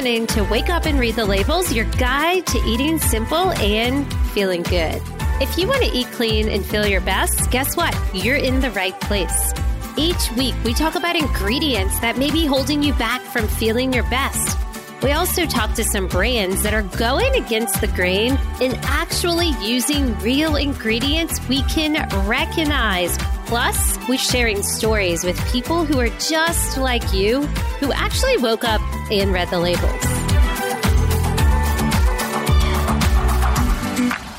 listening to Wake Up and Read the Labels, your guide to eating simple and feeling good. If you want to eat clean and feel your best, guess what? You're in the right place. Each week, we talk about ingredients that may be holding you back from feeling your best. We also talk to some brands that are going against the grain and actually using real ingredients we can recognize. Plus, we're sharing stories with people who are just like you, who actually woke up and read the labels.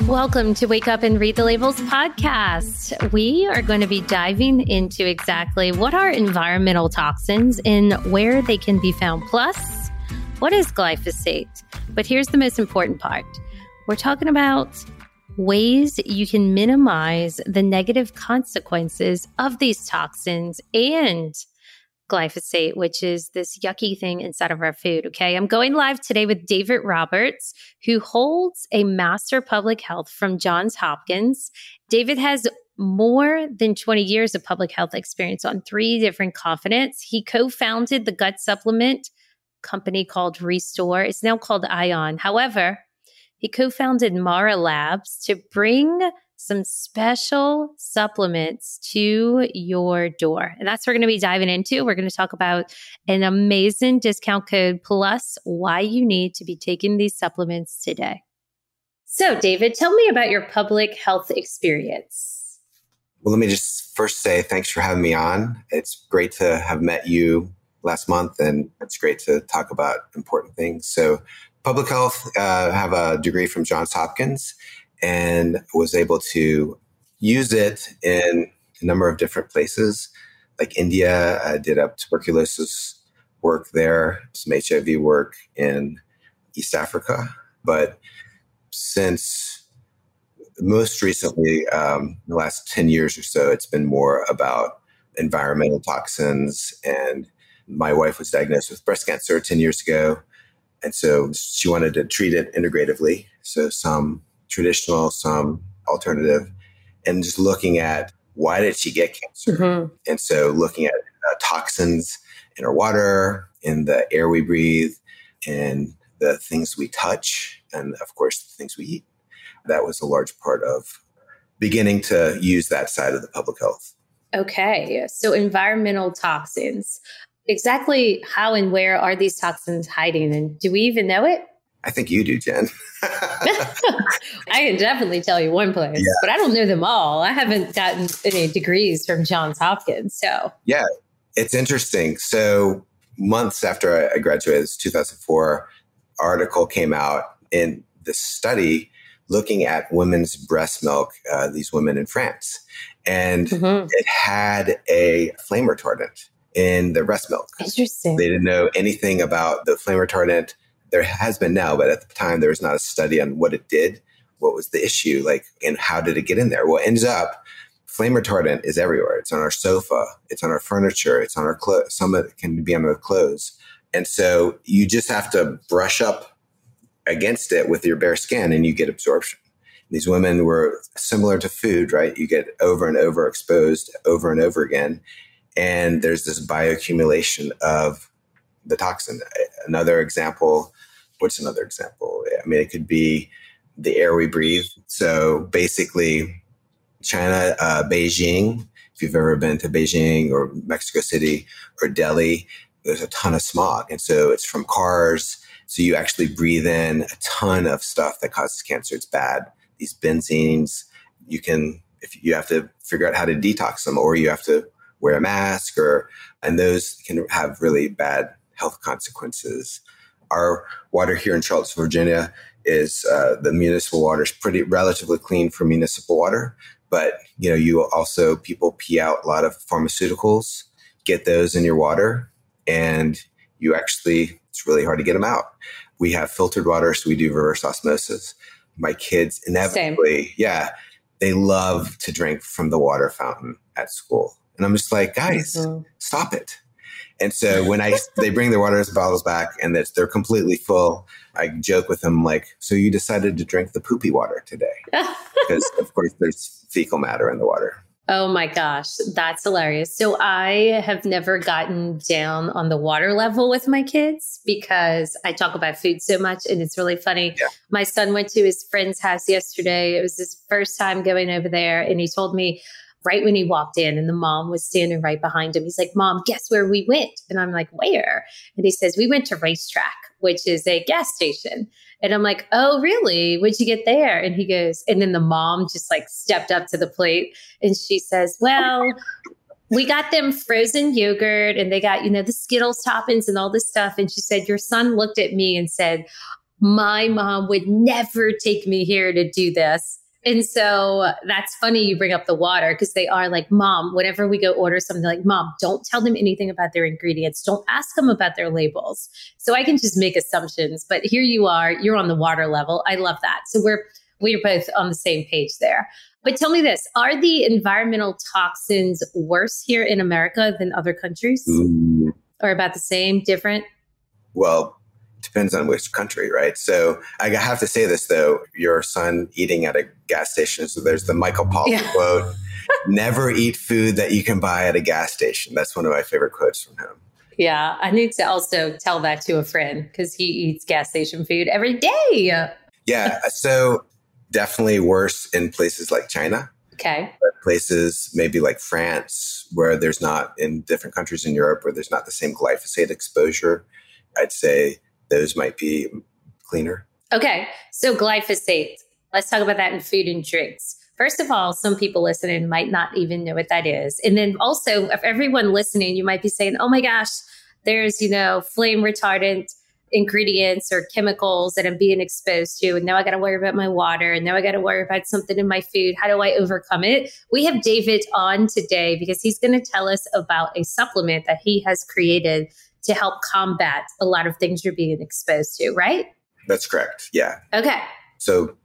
Welcome to Wake Up and Read the Labels podcast. We are going to be diving into exactly what are environmental toxins and where they can be found. Plus, what is glyphosate? But here's the most important part we're talking about ways you can minimize the negative consequences of these toxins and glyphosate, which is this yucky thing inside of our food. Okay. I'm going live today with David Roberts, who holds a Master Public Health from Johns Hopkins. David has more than 20 years of public health experience on three different continents. He co founded the gut supplement company called Restore. It's now called Ion. However, he co founded Mara Labs to bring some special supplements to your door. And that's what we're going to be diving into. We're going to talk about an amazing discount code plus why you need to be taking these supplements today. So, David, tell me about your public health experience. Well, let me just first say thanks for having me on. It's great to have met you last month, and it's great to talk about important things. So, public health, uh, have a degree from Johns Hopkins and was able to use it in a number of different places, like India. I did up tuberculosis work there, some HIV work in East Africa. But since most recently, um, the last 10 years or so, it's been more about environmental toxins and my wife was diagnosed with breast cancer 10 years ago. And so she wanted to treat it integratively. So some traditional, some alternative, and just looking at why did she get cancer? Mm-hmm. And so looking at uh, toxins in our water, in the air we breathe, and the things we touch, and of course, the things we eat. That was a large part of beginning to use that side of the public health. Okay. So, environmental toxins exactly how and where are these toxins hiding? And do we even know it? I think you do, Jen. I can definitely tell you one place, yeah. but I don't know them all. I haven't gotten any degrees from Johns Hopkins. So, yeah, it's interesting. So, months after I graduated, 2004, article came out in the study looking at women's breast milk, uh, these women in France. And mm-hmm. it had a flame retardant in the breast milk. Interesting. They didn't know anything about the flame retardant. There has been now, but at the time there was not a study on what it did, what was the issue, like, and how did it get in there. Well, it ends up flame retardant is everywhere. It's on our sofa, it's on our furniture, it's on our clothes. Some of it can be on our clothes. And so you just have to brush up against it with your bare skin and you get absorption. These women were similar to food, right? You get over and over exposed over and over again and there's this bioaccumulation of the toxin. Another example, what's another example? I mean, it could be the air we breathe. So basically, China, uh, Beijing, if you've ever been to Beijing or Mexico City or Delhi, there's a ton of smog. And so it's from cars. So you actually breathe in a ton of stuff that causes cancer. It's bad. These benzenes, you can, if you have to figure out how to detox them or you have to wear a mask or and those can have really bad health consequences. Our water here in Charlottesville, Virginia is uh, the municipal water is pretty relatively clean for municipal water, but you know you also people pee out a lot of pharmaceuticals, get those in your water, and you actually it's really hard to get them out. We have filtered water, so we do reverse osmosis. My kids inevitably, Same. yeah, they love to drink from the water fountain at school and I'm just like, guys, mm-hmm. stop it. And so when I they bring their water bottles back and it's, they're completely full, I joke with them like, "So you decided to drink the poopy water today?" because of course there's fecal matter in the water. Oh my gosh, that's hilarious. So I have never gotten down on the water level with my kids because I talk about food so much and it's really funny. Yeah. My son went to his friend's house yesterday. It was his first time going over there and he told me right when he walked in and the mom was standing right behind him. He's like, "Mom, guess where we went?" And I'm like, "Where?" And he says, "We went to RaceTrac, which is a gas station." And I'm like, oh, really? What'd you get there? And he goes, and then the mom just like stepped up to the plate and she says, well, we got them frozen yogurt and they got, you know, the Skittles toppings and all this stuff. And she said, your son looked at me and said, my mom would never take me here to do this. And so that's funny you bring up the water because they are like, Mom, whenever we go order something, like, Mom, don't tell them anything about their ingredients. Don't ask them about their labels. So I can just make assumptions. But here you are, you're on the water level. I love that. So we're we're both on the same page there. But tell me this are the environmental toxins worse here in America than other countries? Mm. Or about the same, different? Well, depends on which country, right? So I have to say this though: your son eating at a gas station. So there's the Michael Pollan yeah. quote: "Never eat food that you can buy at a gas station." That's one of my favorite quotes from him. Yeah, I need to also tell that to a friend because he eats gas station food every day. Yeah, so definitely worse in places like China. Okay. Places maybe like France, where there's not in different countries in Europe where there's not the same glyphosate exposure. I'd say those might be cleaner. Okay. So glyphosate. Let's talk about that in food and drinks. First of all, some people listening might not even know what that is. And then also, if everyone listening, you might be saying, oh my gosh, there's, you know, flame retardant ingredients or chemicals that I'm being exposed to. And now I got to worry about my water. And now I got to worry about something in my food. How do I overcome it? We have David on today because he's going to tell us about a supplement that he has created to help combat a lot of things you're being exposed to, right? That's correct. Yeah. Okay. So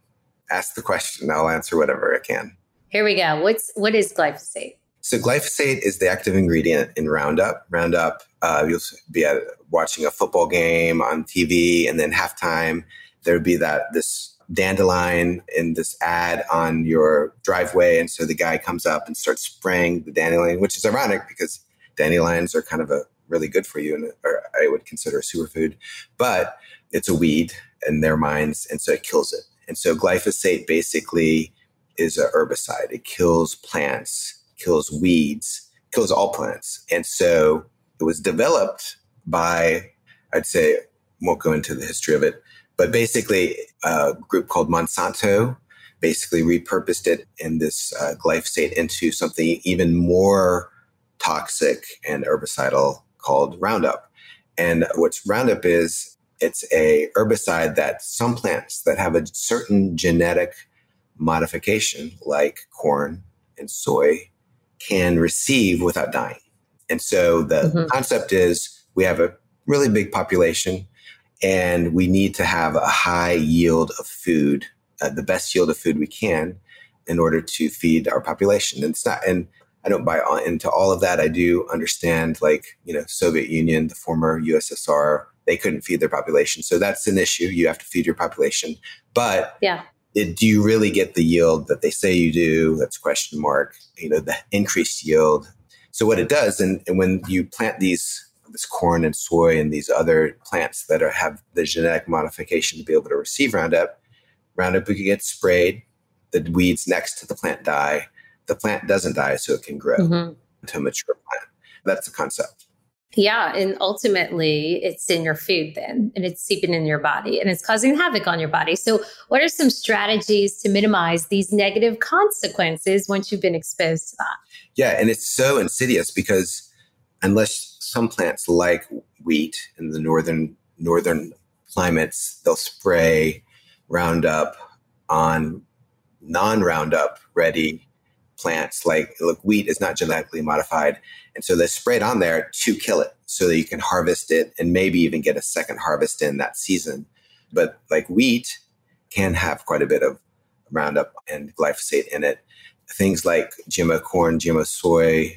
ask the question. I'll answer whatever I can. Here we go. What's what is glyphosate? So glyphosate is the active ingredient in Roundup. Roundup, uh, you'll be at, watching a football game on TV, and then halftime there would be that this dandelion in this ad on your driveway, and so the guy comes up and starts spraying the dandelion, which is ironic because dandelions are kind of a really good for you, and I would consider a superfood, but it's a weed in their minds, and so it kills it. And so glyphosate basically is a herbicide. It kills plants, kills weeds, kills all plants. And so it was developed by, I'd say, won't go into the history of it, but basically a group called Monsanto basically repurposed it in this uh, glyphosate into something even more toxic and herbicidal called Roundup. And what's Roundup is, it's a herbicide that some plants that have a certain genetic modification, like corn and soy, can receive without dying. And so the mm-hmm. concept is we have a really big population and we need to have a high yield of food, uh, the best yield of food we can in order to feed our population. And it's not, and I don't buy into all of that. I do understand, like, you know, Soviet Union, the former USSR, they couldn't feed their population. So that's an issue. You have to feed your population. But yeah. It, do you really get the yield that they say you do? That's a question mark. You know, the increased yield. So what it does, and, and when you plant these this corn and soy and these other plants that are, have the genetic modification to be able to receive Roundup, Roundup could get sprayed. The weeds next to the plant die the plant doesn't die so it can grow mm-hmm. into a mature plant. That's the concept. Yeah. And ultimately, it's in your food then, and it's seeping in your body and it's causing havoc on your body. So, what are some strategies to minimize these negative consequences once you've been exposed to that? Yeah. And it's so insidious because unless some plants like wheat in the northern northern climates, they'll spray Roundup on non Roundup ready plants like look wheat is not genetically modified and so they spray it on there to kill it so that you can harvest it and maybe even get a second harvest in that season but like wheat can have quite a bit of roundup and glyphosate in it things like gmo corn gmo soy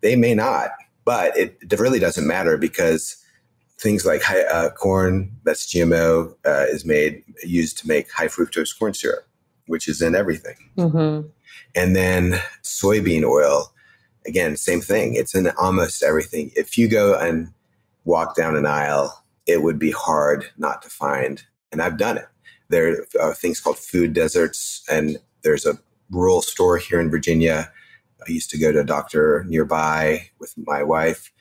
they may not but it, it really doesn't matter because things like high, uh, corn that's gmo uh, is made used to make high fructose corn syrup which is in everything. Mm-hmm. And then soybean oil, again, same thing. It's in almost everything. If you go and walk down an aisle, it would be hard not to find, and I've done it. There are things called food deserts, and there's a rural store here in Virginia. I used to go to a doctor nearby with my wife.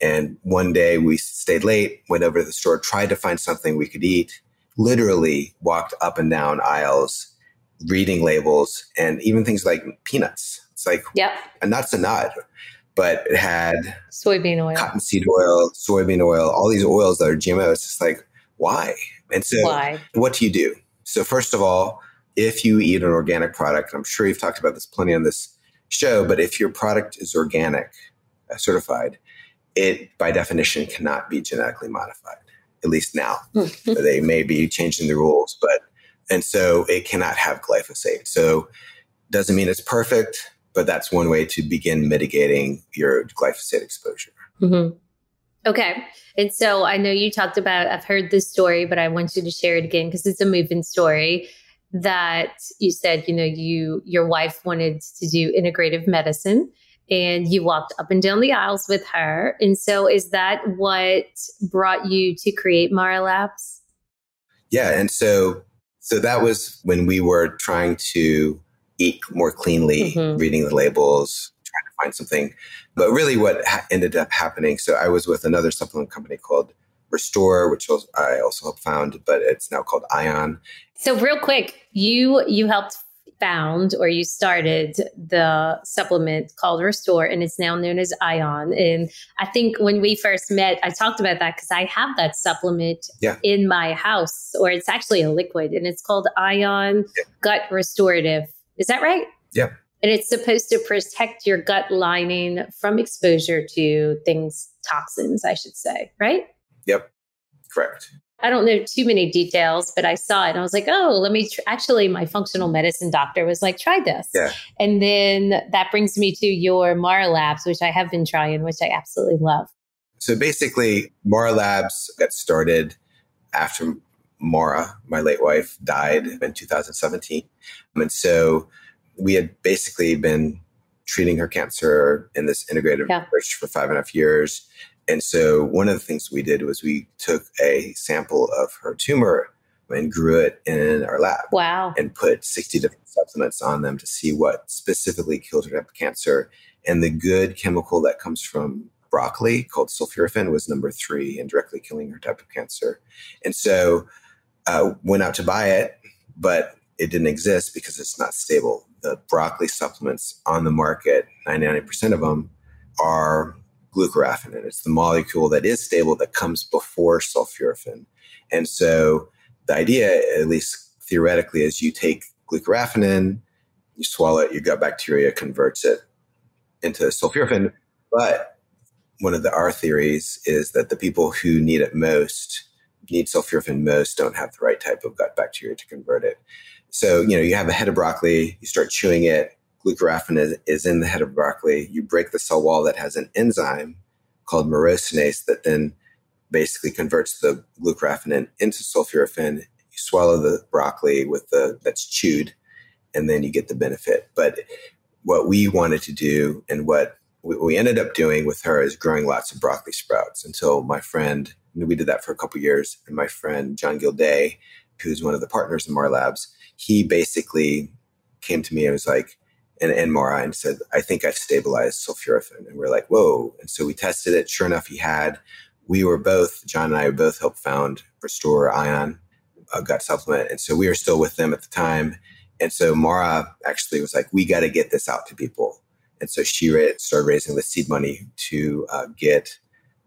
And one day we stayed late, went over to the store, tried to find something we could eat, literally walked up and down aisles, reading labels, and even things like peanuts. It's like, yep. and that's a nod, but it had soybean oil, cottonseed oil, soybean oil, all these oils that are GMO. It's just like, why? And so, why? what do you do? So, first of all, if you eat an organic product, I'm sure you've talked about this plenty on this show, but if your product is organic, uh, certified, it by definition cannot be genetically modified, at least now. they may be changing the rules, but, and so it cannot have glyphosate. So, doesn't mean it's perfect, but that's one way to begin mitigating your glyphosate exposure. Mm-hmm. Okay. And so I know you talked about, I've heard this story, but I want you to share it again because it's a moving story that you said, you know, you, your wife wanted to do integrative medicine and you walked up and down the aisles with her. And so is that what brought you to create Mara Labs? Yeah. And so, so that was when we were trying to eat more cleanly, mm-hmm. reading the labels, trying to find something. But really, what ha- ended up happening so I was with another supplement company called Restore, which I also helped found, but it's now called Ion. So, real quick, you you helped found or you started the supplement called Restore, and it's now known as Ion. And I think when we first met, I talked about that because I have that supplement yeah. in my house, or it's actually a liquid, and it's called Ion yeah. Gut Restorative. Is that right? Yeah. And it's supposed to protect your gut lining from exposure to things, toxins, I should say, right? Yep. Correct. I don't know too many details, but I saw it and I was like, oh, let me tr-. actually, my functional medicine doctor was like, try this. Yeah. And then that brings me to your Mara Labs, which I have been trying, which I absolutely love. So basically, Mara Labs got started after Mara, my late wife, died in 2017. And so we had basically been treating her cancer in this integrative yeah. approach for five and a half years. And so one of the things we did was we took a sample of her tumor and grew it in our lab. Wow. And put 60 different supplements on them to see what specifically killed her type of cancer. And the good chemical that comes from broccoli called sulforaphane was number three in directly killing her type of cancer. And so uh, went out to buy it, but it didn't exist because it's not stable. The broccoli supplements on the market, 99% of them are glucoraphanin. It's the molecule that is stable that comes before sulforaphane. And so the idea, at least theoretically, is you take glucoraphanin, you swallow it, your gut bacteria converts it into sulforaphane. But one of the our theories is that the people who need it most, need sulforaphane most, don't have the right type of gut bacteria to convert it. So, you know, you have a head of broccoli, you start chewing it, glucoraphanin is, is in the head of broccoli. You break the cell wall that has an enzyme called myrosinase that then basically converts the glucoraphanin into sulforaphane. You swallow the broccoli with the that's chewed, and then you get the benefit. But what we wanted to do and what we ended up doing with her is growing lots of broccoli sprouts until my friend, we did that for a couple years, and my friend John Gilday, who's one of the partners in Mara Labs, he basically came to me and was like, and, and Mara and said, I think I've stabilized sulforaphane. And we're like, whoa. And so we tested it. Sure enough, he had. We were both, John and I both helped found Restore Ion, a gut supplement. And so we were still with them at the time. And so Mara actually was like, we got to get this out to people. And so she started raising the seed money to uh, get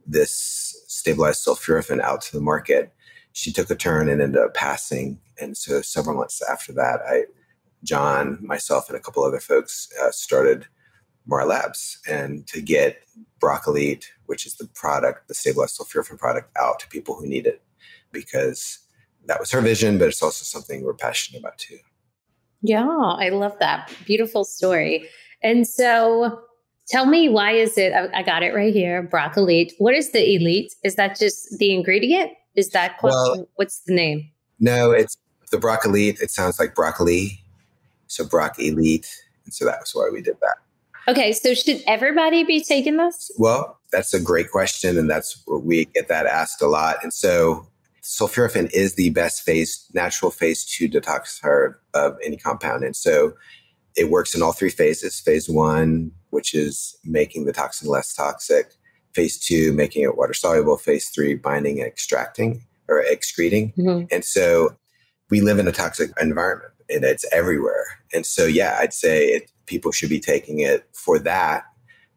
this stabilized sulforaphane out to the market. She took a turn and ended up passing. And so several months after that, I John, myself, and a couple other folks uh, started Mara Labs and to get BrocElite, which is the product, the stabilized sulforaphane product, out to people who need it because that was her vision, but it's also something we're passionate about too. Yeah, I love that. Beautiful story. And so tell me, why is it? I, I got it right here BrocElite. What is the elite? Is that just the ingredient? Is that well, what's the name? No, it's the BrocElite. It sounds like broccoli so BrocElite And so that was why we did that. Okay, so should everybody be taking this? Well, that's a great question, and that's what we get that asked a lot. And so, sulforaphane is the best phase, natural phase two detoxifier of any compound, and so it works in all three phases. Phase one, which is making the toxin less toxic. Phase two, making it water soluble. Phase three, binding and extracting or excreting. Mm-hmm. And so, we live in a toxic environment, and it's everywhere. And so, yeah, I'd say it, people should be taking it for that.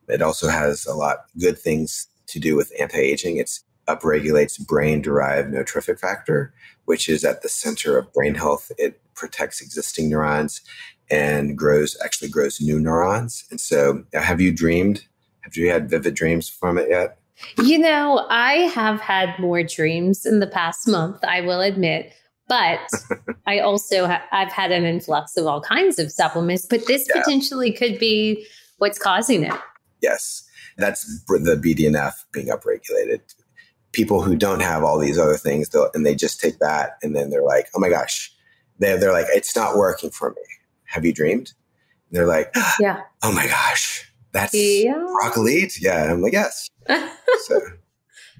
It also has a lot good things to do with anti-aging. It's upregulates brain-derived neurotrophic factor, which is at the center of brain health. It protects existing neurons and grows actually grows new neurons. And so, have you dreamed? Have you had vivid dreams from it yet? You know, I have had more dreams in the past month, I will admit. But I also ha- I've had an influx of all kinds of supplements, but this yeah. potentially could be what's causing it. Yes, that's the BDNF being upregulated. People who don't have all these other things, and they just take that, and then they're like, "Oh my gosh," they're, they're like, "It's not working for me." Have you dreamed? And they're like, ah, "Yeah." Oh my gosh, that's yeah. broccoli. Yeah, I'm like, yes. so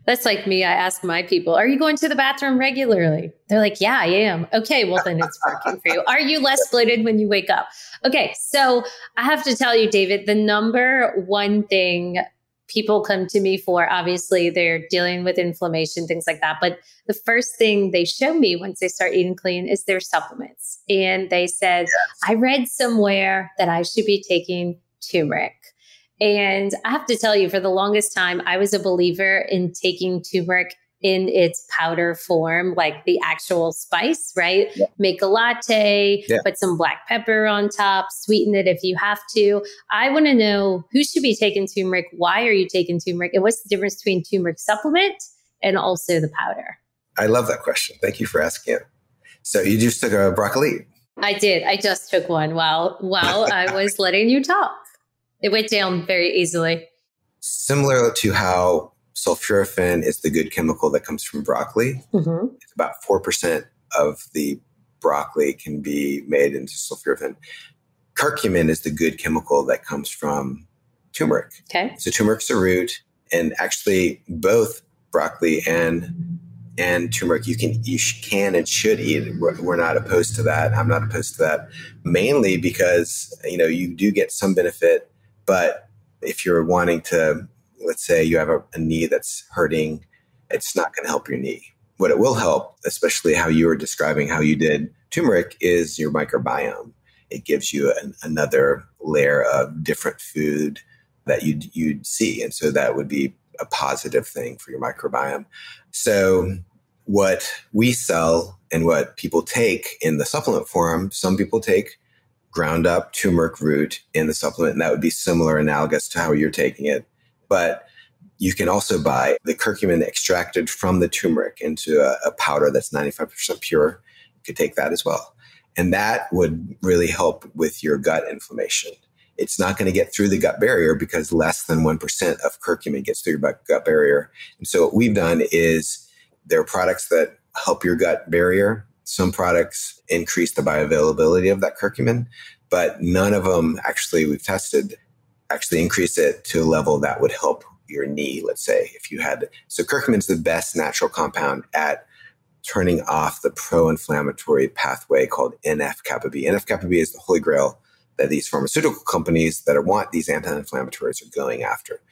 that's like me. I ask my people, are you going to the bathroom regularly? They're like, yeah, I am. Okay, well, then it's working for you. Are you less bloated when you wake up? Okay, so I have to tell you, David, the number one thing people come to me for, obviously, they're dealing with inflammation, things like that. But the first thing they show me once they start eating clean is their supplements. And they said, yes. I read somewhere that I should be taking turmeric. And I have to tell you, for the longest time, I was a believer in taking turmeric in its powder form, like the actual spice, right? Yeah. Make a latte, yeah. put some black pepper on top, sweeten it if you have to. I want to know who should be taking turmeric, why are you taking turmeric, and what's the difference between turmeric supplement and also the powder? I love that question. Thank you for asking it. So you just took a BrocElite. I did. I just took one while while I was letting you talk. It went down very easily. Similar to how sulforaphane is the good chemical that comes from broccoli. Mm-hmm. It's about 4% of the broccoli can be made into sulforaphane. Curcumin is the good chemical that comes from turmeric. Okay. So turmeric's a root, and actually both broccoli and and turmeric you can you can and should eat. We're, we're not opposed to that. I'm not opposed to that mainly because you know you do get some benefit but if you're wanting to, let's say you have a, a knee that's hurting, it's not going to help your knee. What it will help, especially how you were describing how you did turmeric, is your microbiome. It gives you an, another layer of different food that you'd, you'd see. And so that would be a positive thing for your microbiome. So, what we sell and what people take in the supplement form, some people take ground up turmeric root in the supplement, and that would be similar, analogous to how you're taking it. But you can also buy the curcumin extracted from the turmeric into a, a powder that's 95% pure. You could take that as well. And that would really help with your gut inflammation. It's not going to get through the gut barrier because less than 1% of curcumin gets through your gut barrier. And so what we've done is there are products that help your gut barrier some products increase the bioavailability of that curcumin, but none of them actually we've tested actually increase it to a level that would help your knee, let's say, if you had. So curcumin's the best natural compound at turning off the pro-inflammatory pathway called NF kappa B. NF kappa B is the holy grail that these pharmaceutical companies that want these anti-inflammatories are going after.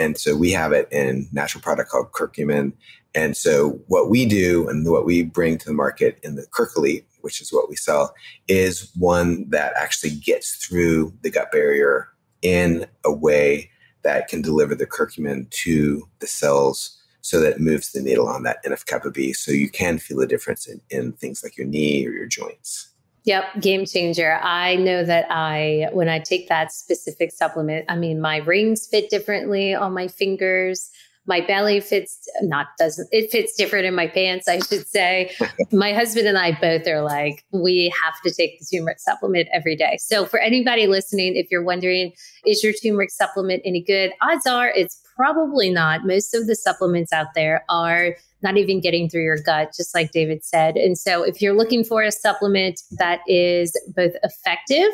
And so we have it in natural product called curcumin. And so what we do and what we bring to the market in the CurcuElite, which is what we sell, is one that actually gets through the gut barrier in a way that can deliver the curcumin to the cells so that it moves the needle on that NF kappa B. So you can feel a difference in, in things like your knee or your joints. Yep, game changer. I know that I, when I take that specific supplement, I mean, my rings fit differently on my fingers. My belly fits not doesn't it fits different in my pants i should say. My husband and i both are like we have to take the turmeric supplement every day. So for anybody listening if you're wondering is your turmeric supplement any good? Odds are it's probably not most of the supplements out there are not even getting through your gut just like david said and so if you're looking for a supplement that is both effective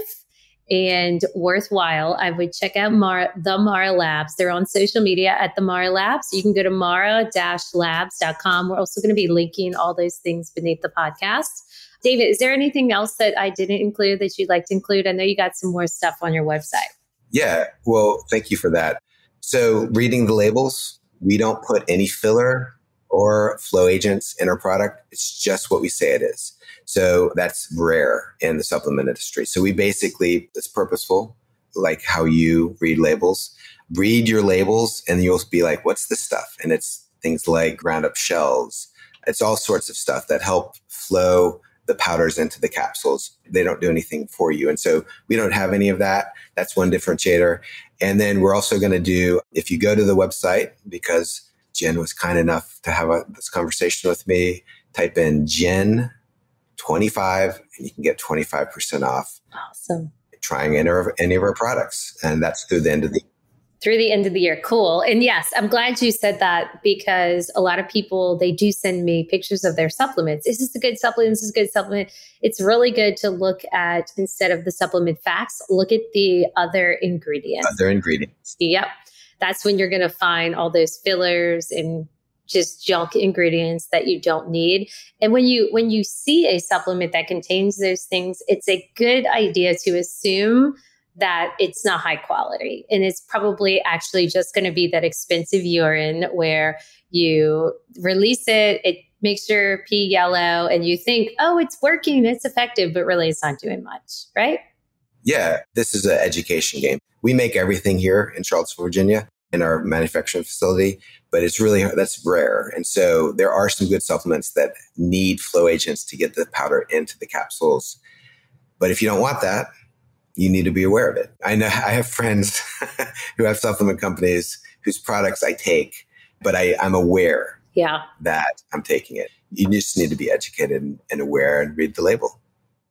and worthwhile, I would check out Mara, the Mara Labs. They're on social media at the Mara Labs. You can go to mara-labs.com. We're also going to be linking all those things beneath the podcast. David, is there anything else that I didn't include that you'd like to include? I know you got some more stuff on your website. Yeah, well, thank you for that. So, reading the labels, we don't put any filler or flow agents in our product. It's just what we say it is. So that's rare in the supplement industry. So we basically, it's purposeful, like how you read labels. Read your labels and you'll be like, what's this stuff? And it's things like ground up shells. It's all sorts of stuff that help flow the powders into the capsules. They don't do anything for you. And so we don't have any of that. That's one differentiator. And then we're also going to do, if you go to the website, because Jen was kind enough to have a, this conversation with me, type in Jen 25 and you can get 25% off. Awesome. Trying any of, any of our products. And that's through the end of the through the end of the year. Cool. And yes, I'm glad you said that because a lot of people they do send me pictures of their supplements. Is this a good supplement? This is a good supplement. It's really good to look at instead of the supplement facts, look at the other ingredients. Other ingredients. Yep. That's when you're going to find all those fillers and just junk ingredients that you don't need. And when you when you see a supplement that contains those things, it's a good idea to assume that it's not high quality and it's probably actually just going to be that expensive urine where you release it it makes your pee yellow and you think oh it's working it's effective but really it's not doing much right yeah this is an education game we make everything here in charlottesville virginia in our manufacturing facility, but it's really that's rare. And so there are some good supplements that need flow agents to get the powder into the capsules. But if you don't want that, you need to be aware of it. I know I have friends who have supplement companies whose products I take, but I, I'm aware yeah. that I'm taking it. You just need to be educated and, and aware and read the label.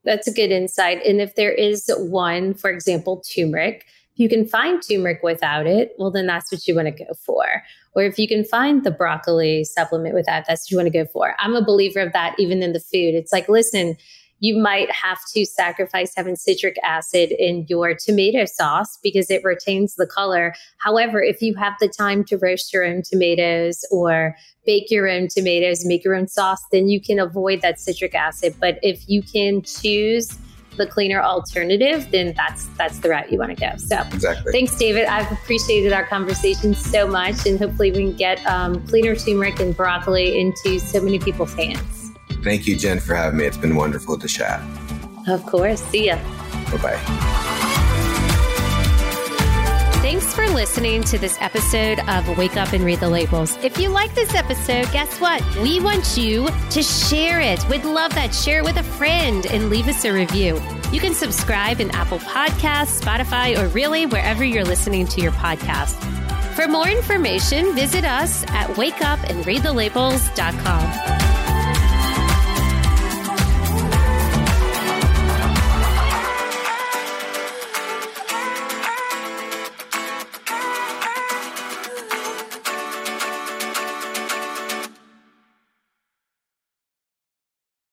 That's a good insight. And if there is one, for example, turmeric, if you can find turmeric without it, well, then that's what you want to go for. Or if you can find the broccoli supplement without, that's what you want to go for. I'm a believer of that even in the food. It's like, listen, you might have to sacrifice having citric acid in your tomato sauce because it retains the color. However, if you have the time to roast your own tomatoes or bake your own tomatoes, make your own sauce, then you can avoid that citric acid. But if you can choose the cleaner alternative, then that's that's the route you want to go. So exactly. Thanks, David. I've appreciated our conversation so much, and hopefully we can get um, cleaner turmeric and broccoli into so many people's hands. Thank you, Jen, for having me. It's been wonderful to chat. Of course. See ya. Bye bye. Thanks for listening to this episode of Wake Up and Read the Labels. If you like this episode, guess what? We want you to share it. We'd love that. Share it with a friend and leave us a review. You can subscribe in Apple Podcasts, Spotify, or really wherever you're listening to your podcast. For more information, visit us at wakeupandreadthelabels.com.